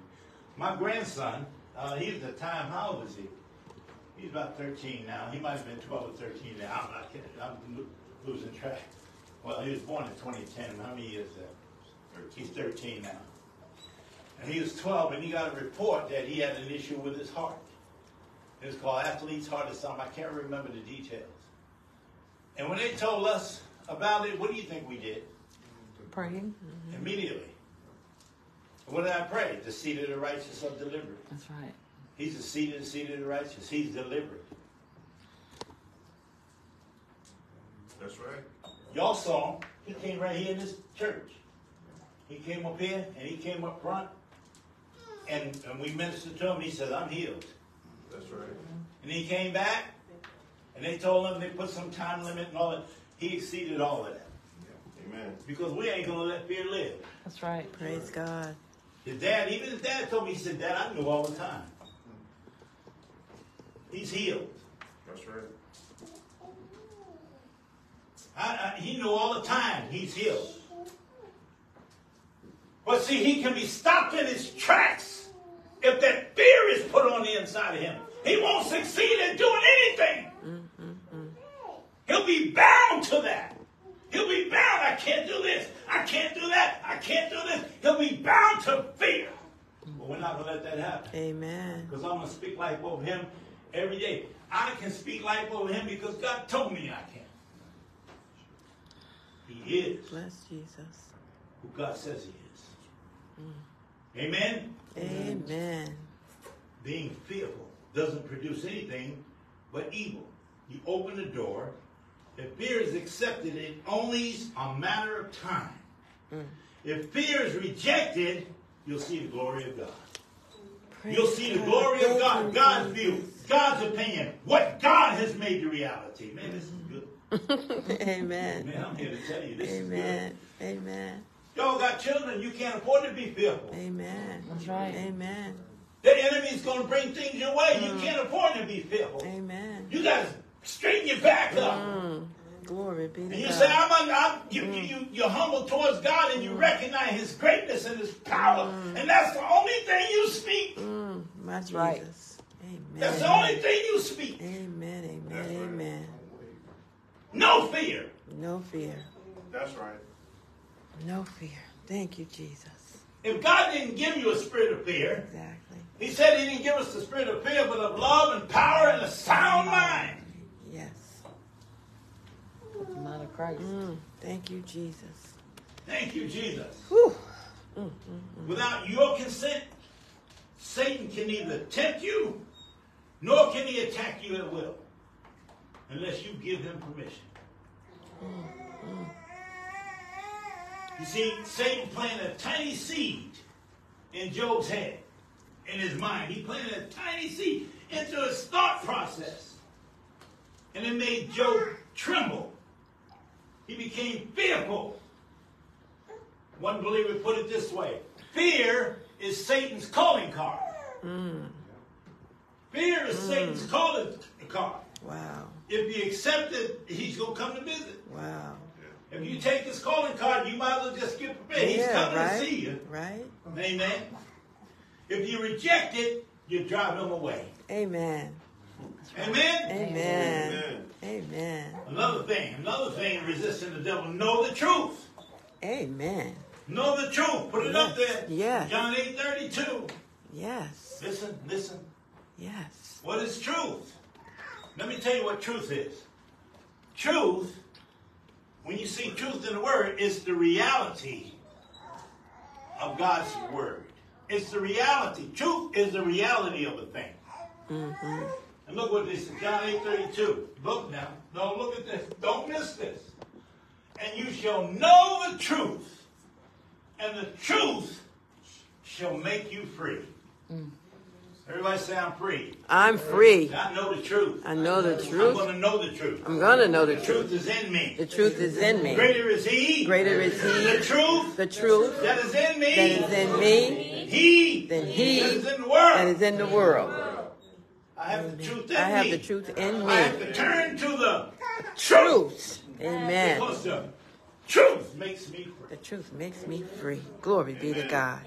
My grandson, uh, he was at the time. How old is he? He's about 13 now. He might have been 12 or 13 now. I'm not kidding. I'm losing track. Well, he was born in 2010. How many years is that? He's 13 now. And he was 12, and he got a report that he had an issue with his heart. It was called athlete's heart or something. I can't remember the details. And when they told us about it, what do you think we did? Praying. Mm-hmm. Immediately. What did I pray? The seed of the righteous are delivered. That's right. He's the seed of the seed of the righteous. He's delivered. That's right. Y'all saw him. He came right here in this church. He came up here and he came up front. And, and we ministered to him. He said, I'm healed. That's right. And he came back and they told him they put some time limit and all that. He exceeded all of that. Amen. Because we ain't going to let fear live. That's right. Praise God. His dad, even his dad told me, he said, Dad, I knew all the time. He's healed. That's right. I, I, he knew all the time he's healed. But see, he can be stopped in his tracks if that fear is put on the inside of him. He won't succeed in doing anything. Mm, mm, mm. He'll be bound to that. He'll be bound. I can't do this. I can't do that. I can't do this. He'll be bound to fear. But we're not going to let that happen. Amen. Because I'm going to speak life over him every day. I can speak life over him because God told me I can. He is Bless Jesus. who God says he is. Mm. Amen? Amen. Being fearful doesn't produce anything but evil. You open the door. If fear is accepted, it only is a matter of time. Mm. If fear is rejected, you'll see the glory of God. You'll see the glory of God, God's view, God's opinion, what God has made the reality. Man, this is good. Amen. Man, I'm here to tell you this Amen. Amen. is good. Y'all got children, you can't afford to be fearful. Amen. That's right. Amen. The enemy's going to bring things your way. You mm. can't afford to be fearful. Amen. You got to straighten your back up. Mm. Glory be to And you God. say, I'm, un- I'm you, you, you, you're humble towards God and you recognize His greatness and His power. And that's the only thing you speak. Mm, my Jesus. right. Amen. That's the only thing you speak. Amen. Amen. That's right. Amen. No fear. No fear. That's right. No fear. Thank you, Jesus. If God didn't give you a spirit of fear, Exactly. He said He didn't give us the spirit of fear, but of love and power and a sound mind. Yes. The mind of Christ. Mm, thank you, Jesus. Thank you, Jesus. Whew. Mm, mm, mm. Without your consent, Satan can neither tempt you nor can he attack you at will unless you give him permission. You see, Satan planted a tiny seed in Job's head, in his mind. He planted a tiny seed into his thought process. And it made Job tremble. He became fearful. One believer put it this way Fear is Satan's calling card. Mm. Fear is mm. Satan's calling card. Wow. If you accept it, he's going to come to visit. Wow. If you take his calling card, you might as well just get prepared. He's yeah, coming right? to see you. Right? Amen. If you reject it, you drive him away. Amen. Amen. Amen. Amen. Amen. Another thing, another thing resisting the devil, know the truth. Amen. Know the truth. Put it up there. Yes. John 8 32. Yes. Listen, listen. Yes. What is truth? Let me tell you what truth is. Truth, when you see truth in the word, is the reality of God's word. It's the reality. Truth is the reality of a thing. Mm-hmm. And look what this is, John 8 32. Look now. Don't look at this. Don't miss this. And you shall know the truth, and the truth shall make you free. Mm. Everybody say I'm free. I'm free. I know the truth. I know the truth. I'm going to know the truth. I'm going to know the The truth truth. is in me. The truth is in me. Greater is He. Greater is He. The truth The truth that is in me. that is in me He. than He that is in the world. that is in the world. I have the truth in I have me. the truth in I have to turn to the truth. Amen. Because the truth makes me free. The truth makes me free. Glory be to God.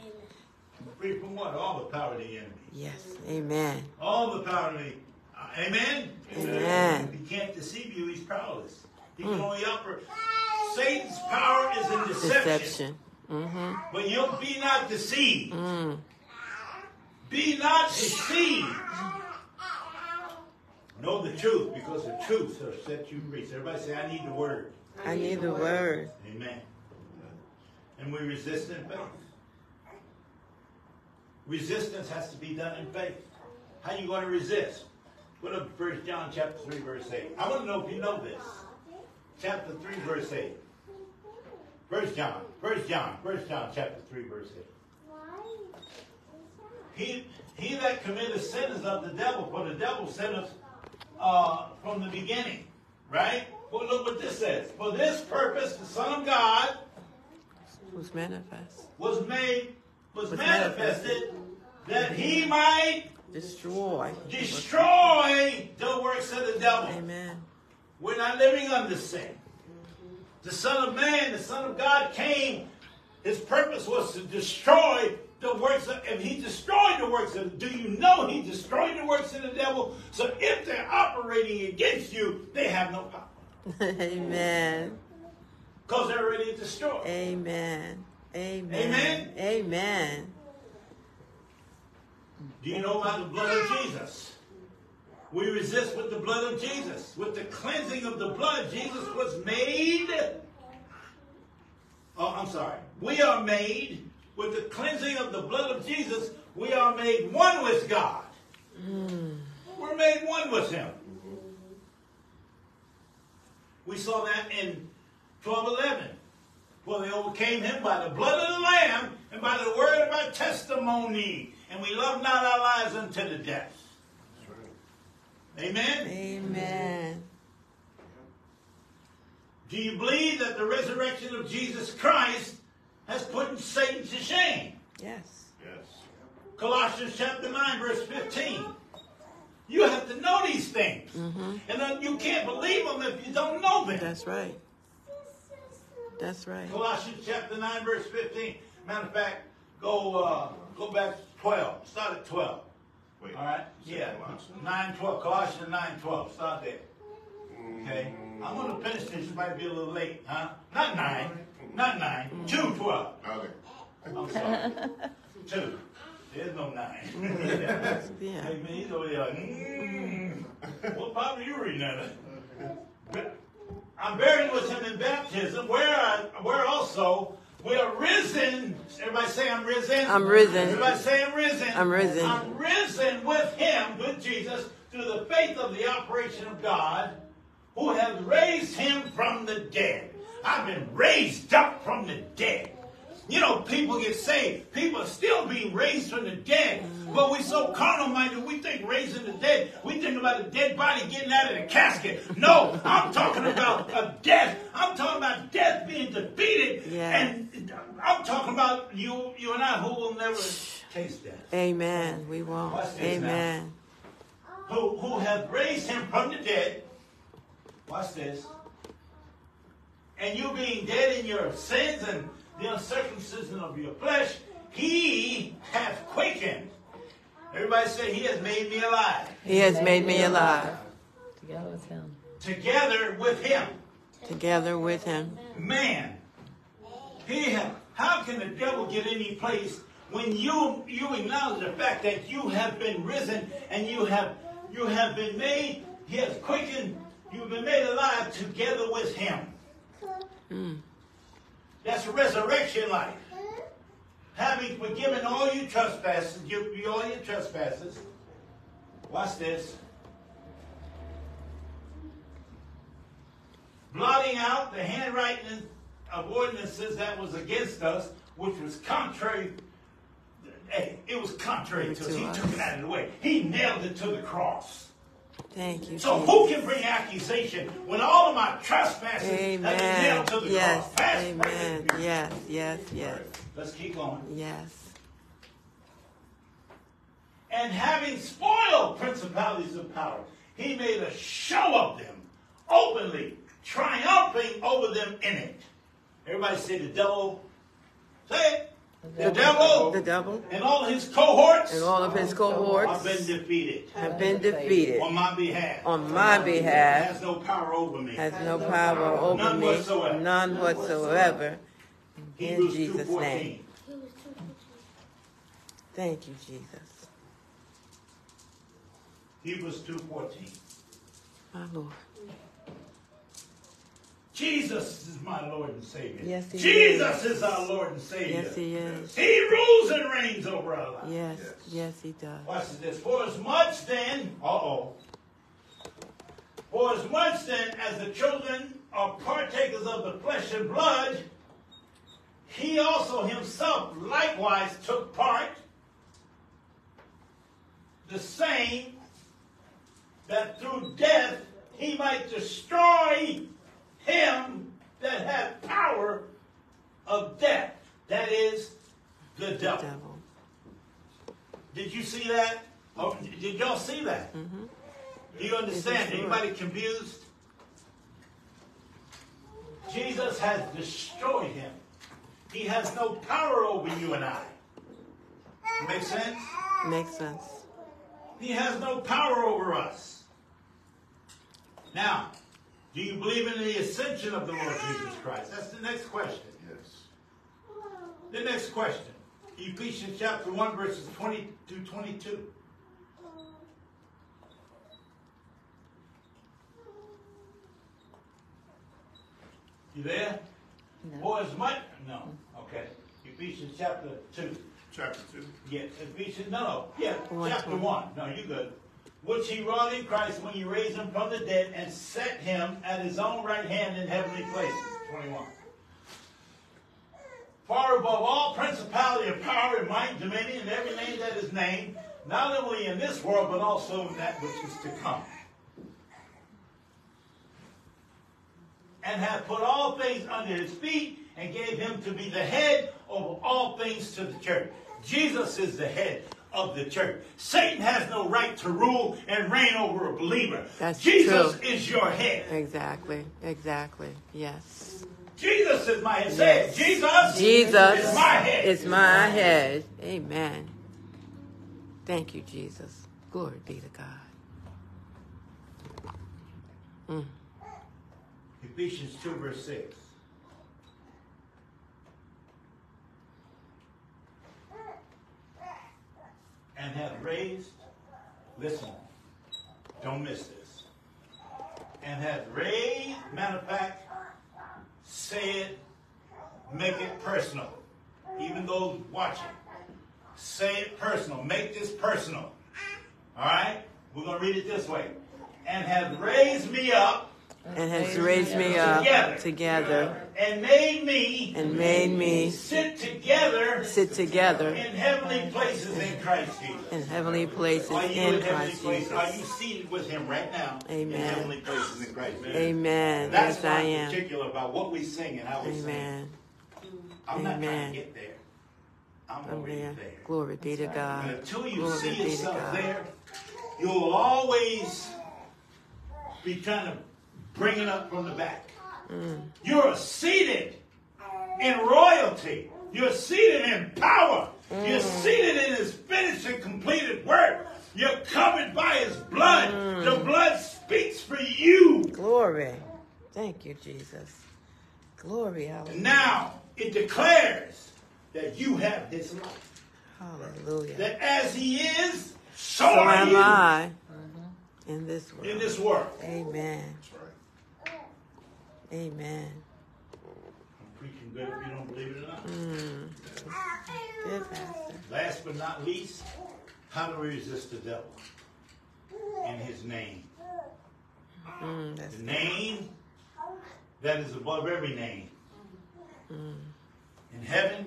Free from what? All the power of the enemy. Yes. Amen. All the power of the uh, Amen? Amen. He can't deceive you. He's powerless. He can only operate. Satan's power is in deception. Deception. Mm-hmm. But you'll be not deceived. Mm. Be not deceived. Know the truth because the truth shall set you free. So everybody say, I need the word. I need the word. Amen. And we resist in faith. Resistance has to be done in faith. How are you going to resist? Put up 1 John chapter 3, verse 8. I want to know if you know this. Chapter 3, verse 8. 1 John, 1 John, 1 John chapter 3, verse 8. He, he that committeth sin is of the devil, for the devil sinneth uh, from the beginning. Right? Well, look what this says. For this purpose, the Son of God was manifest? was made, was, Was manifested, that he might Destroy. destroy the works of the devil. Amen. We're not living under sin. The Son of Man, the Son of God came. His purpose was to destroy the works of, and he destroyed the works of, do you know he destroyed the works of the devil? So if they're operating against you, they have no power. Amen. Because they're already destroyed. Amen. Amen. Amen. Amen. Do you know about the blood of Jesus? We resist with the blood of Jesus. With the cleansing of the blood, Jesus was made. Oh, I'm sorry. We are made with the cleansing of the blood of Jesus, we are made one with God. Mm. We're made one with Him. We saw that in 1211. For they overcame him by the blood of the Lamb and by the word of our testimony. And we love not our lives unto the death. Right. Amen? Amen. Do you believe that the resurrection of Jesus Christ has put Satan to shame? Yes. Yes. Colossians chapter 9, verse 15. You have to know these things. And then you can't believe them if you don't know them. That's right. That's right. Colossians chapter 9, verse 15. Matter of fact, go uh, go back to 12. Start at 12. Wait. All right? Yeah. Colossians? 9, 12. Colossians 9, 12. Start there. Okay? I'm going to finish this. It might be a little late, huh? Not 9. Not 9. 2, 12. Okay. I'm sorry. 2. There's no 9. Yeah. Hey, man, he's over there like, mm. What Bible are you reading out of? I'm buried with him in baptism, where I, where also we are risen. Everybody say I'm risen. I'm risen. Everybody say I'm risen. I'm risen. I'm risen with him, with Jesus, through the faith of the operation of God, who has raised him from the dead. I've been raised up from the dead. You know, people get saved. People are still being raised from the dead. But we're so carnal minded, we think raising the dead, we think about a dead body getting out of the casket. No, I'm talking about a death. I'm talking about death being defeated. Yeah. And I'm talking about you, you and I who will never taste death. Amen. We won't. This now. Amen. Who, who have raised him from the dead. Watch this. And you being dead in your sins and the uncircumcision of your flesh, he hath quickened. Everybody say, He has made me alive. He has made me alive Together with him. Together with him. together with him. Man, he have, how can the devil get any place when you you acknowledge the fact that you have been risen and you have you have been made, he has quickened, you've been made alive together with him. Mm. That's resurrection life. Having forgiven all your trespasses, you, you all your trespasses. Watch this. blotting out the handwriting of ordinances that was against us, which was contrary. Hey, it was contrary to us. He took it out of the way. He nailed it to the cross. Thank you. So Jesus. who can bring accusation when all of my trespasses have been Amen. nailed to the Yes. cross? Amen. Yes. Yes. Yes. Let's keep going. Yes. And having spoiled principalities of power, he made a show of them openly, triumphing over them in it. Everybody say the devil. Say it. The devil The devil and all his cohorts and all of his cohorts, have been defeated have been defeated on my behalf. on my behalf. Has no power over me. Has no power over None me. whatsoever. None whatsoever. In Jesus' name. Thank you, Jesus. Hebrews 2.14. My Lord. Jesus is my Lord and Savior. Yes, he Jesus is. our Lord and Savior. Yes, He is. He rules and reigns over our lives. Yes. Yes. Yes, He does. Watch this. For as much then, uh oh. For as much then as the children are partakers of the flesh and blood, he also himself likewise took part, the same, that through death he might destroy him that had power of death. That is the devil. Devil. Did you see that? Oh, did y'all see that? Mm-hmm. Do you understand? Anybody confused? Jesus has destroyed him. He has no power over you and I. Make sense? Makes sense. He has no power over us. Now, do you believe in the ascension of the Lord Jesus Christ? That's the next question. Yes. The next question. Ephesians chapter 1, verses 20 to 22. You there? No. For as much, no, okay. Ephesians chapter 2. Chapter 2. Yeah, Ephesians, no, no, yeah, One chapter twenty. 1. No, you good. Which he wrought in Christ when he raised him from the dead and set him at his own right hand in heavenly places. 21. Far above all principality and power and might, dominion, and every name that is named, not only in this world, but also in that which is to come. And hath put all things under his feet, and gave him to be the head over all things to the church. Jesus is the head of the church. Satan has no right to rule and reign over a believer. That's Jesus true. is your head. Exactly. Exactly. Yes. Jesus is my head. It. Jesus, Jesus is my head. is my head. Amen. Thank you, Jesus. Glory be to God. Mm. Ephesians 2, verse 6. And have raised, listen, don't miss this. And have raised, matter of fact, say it, make it personal. Even those watching, say it personal. Make this personal. All right? We're going to read it this way. And have raised me up And has raised me up Together. together and made me and made me sit together sit together in heavenly places in Christ Jesus. in heavenly places Are you in in heavenly Christ places? Are you seated with Him right now in Amen. heavenly places in Christ Jesus? Amen. That's Yes, why I I'm particular about what we sing and how we sing. Amen. I'm not trying Amen. to get there. I'm I'm already there. there. Glory be to But God. until you Glory see yourself there, you'll always be trying to bring it up from the back. Mm. You're seated in royalty. You're seated in power. You're Mm. seated in his finished and completed work. You're covered by his blood. Mm. The blood speaks for you. Glory. Thank you, Jesus. Glory. Hallelujah. Now it declares that you have his life. Hallelujah. That as he is, so, So are am you I in this world. in this world. Amen. Amen. I'm preaching good if you don't believe it or not. Mm. Good pastor. Last but not least, how to resist the devil in his name. Mm, that's The name that is above every name. In heaven,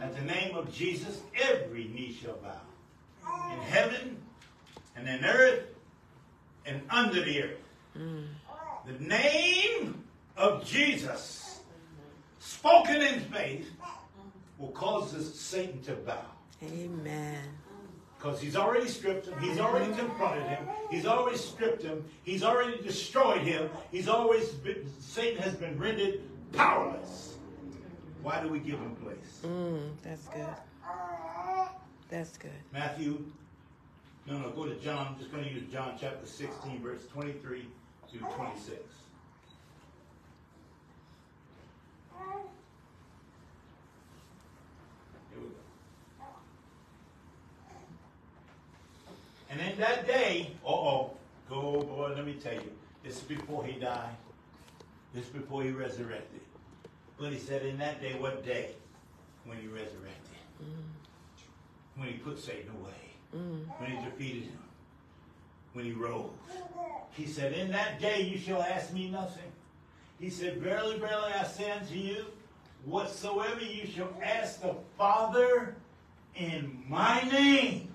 at the name of Jesus, every knee shall bow. In heaven, and in earth, and under the earth. The name of Jesus, spoken in faith, will cause this Satan to bow. Amen. Because he's already stripped him. He's already confronted him. He's already stripped him. He's already destroyed him. He's always been, Satan has been rendered powerless. Why do we give him place? Mm, that's good. That's good. Matthew, no, no, go to John. I'm just going to use John chapter 16, verse 23 to 26. Here we go. And in that day, uh oh, go boy, let me tell you, this is before he died. This is before he resurrected. But he said, in that day, what day? When he resurrected. When he put Satan away. When he defeated him. When he rose. He said, in that day you shall ask me nothing. He said, verily, verily, I say unto you, whatsoever you shall ask the Father in my name.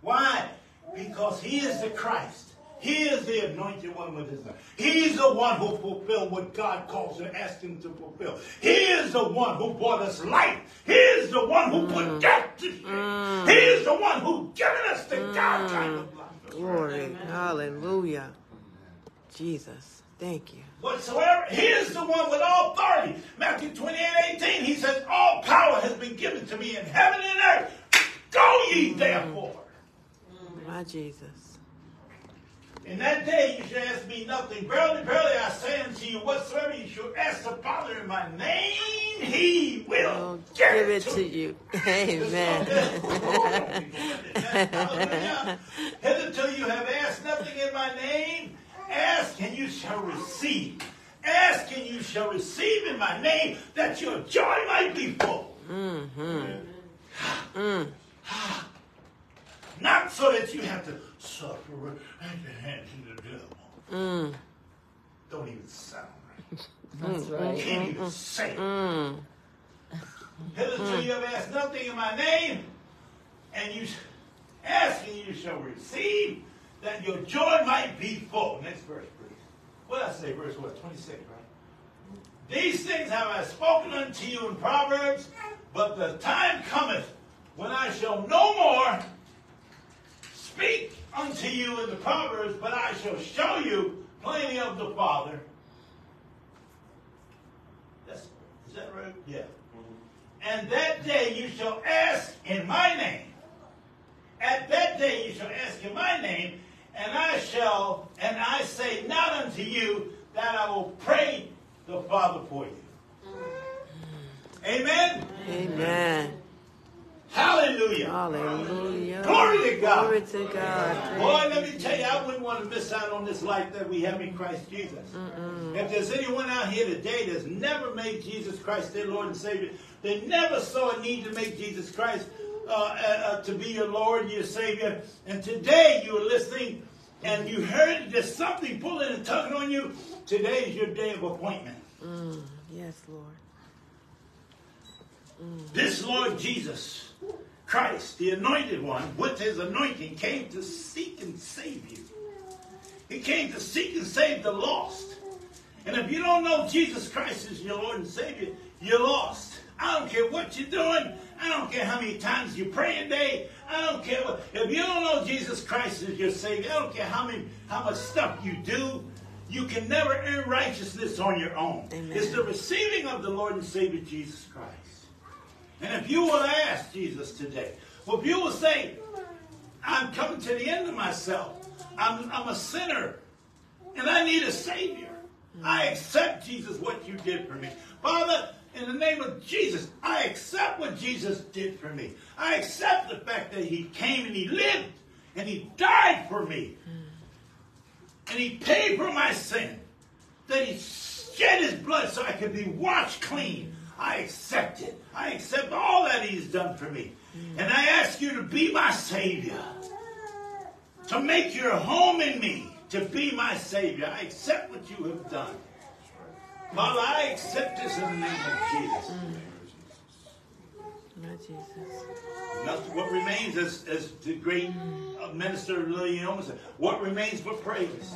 Why? Because he is the Christ. He is the anointed one with his name. He's the one who fulfilled what God calls and asked him to fulfill. He is the one who brought us life. He is the one who put death to shame. He is the one who given us the God mm. kind of life. Glory. Hallelujah. Jesus. Thank you. Whatsoever, he is the one with all authority. Matthew 28, 18, he says, All power has been given to me in heaven and earth. Go ye therefore. My Jesus. In that day you shall ask me nothing. Verily, verily, I say unto you, whatsoever you shall ask the Father in my name, he will give, give it to you. Amen. Hallelujah. Hitherto you have asked nothing in my name. Ask and you shall receive, Ask and you shall receive in my name that your joy might be full. Mm-hmm. Not so that you have to suffer at the hands of the devil. Mm. Don't even sound right. That's mm, right. Mm, Can't even mm, say it. Hitherto you have asked nothing in my name, and you ask and you shall receive, that your joy might be full. Next verse, please. What did I say? Verse what? 26, right? These things have I spoken unto you in Proverbs, but the time cometh when I shall no more speak unto you in the Proverbs, but I shall show you plenty of the Father. That's, is that right? Yeah. Mm-hmm. And that day you shall ask in my name. At that day you shall ask in my name, and I shall, and I say not unto you that I will pray the Father for you. Mm. Amen. Amen. Hallelujah. Hallelujah. Glory to God. Glory to God. Boy, let me tell you, I wouldn't want to miss out on this life that we have in Christ Jesus. If there's anyone out here today that's never made Jesus Christ their Lord and Savior, they never saw a need to make Jesus Christ uh, uh, uh, to be your Lord and your Savior, and today you are listening and you heard there's something pulling and tugging on you, today is your day of appointment. Mm, yes, Lord. This Lord Jesus Christ, the anointed one, with his anointing, came to seek and save you. He came to seek and save the lost. And if you don't know Jesus Christ as your Lord and Savior, you're lost. I don't care what you're doing. I don't care how many times you pray a day. I don't care what, if you don't know Jesus Christ as your Savior. I don't care how many how much stuff you do. You can never earn righteousness on your own. Amen. It's the receiving of the Lord and Savior Jesus Christ. And if you will ask Jesus today, well, if you will say, I'm coming to the end of myself, I'm, I'm a sinner, and I need a Savior. I accept Jesus, what you did for me. Father, in the name of Jesus, I accept what Jesus did for me. I accept the fact that He came and He lived and He died for me. And He paid for my sin. That He shed His blood so I could be washed clean. I accept it. I accept all that He's done for me. And I ask you to be my Savior to make your home in me, to be my Savior. I accept what you have done. Father, I accept this in the name of Jesus. My Jesus. Nothing, what remains, as, as the great uh, minister Lillian Owen said, what remains but praise.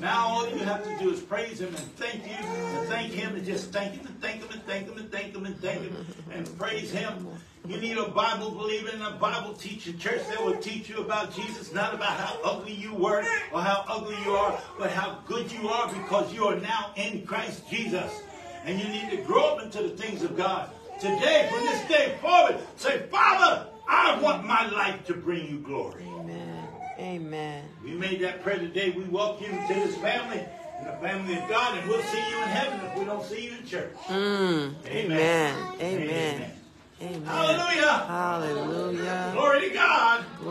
Now all you have to do is praise him and thank you and thank him and just thank him and thank him and thank him and thank him and thank him and praise him. You need a Bible believer and a Bible teaching church that will teach you about Jesus, not about how ugly you were or how ugly you are, but how good you are because you are now in Christ Jesus. And you need to grow up into the things of God. Today, from this day forward, say, Father, I want my life to bring you glory. Amen. Amen. We made that prayer today. We welcome you to this family, and the family of God, and we'll see you in heaven if we don't see you in church. Mm. Amen. Amen. Amen. Amen. Hallelujah. Hallelujah. Glory to God.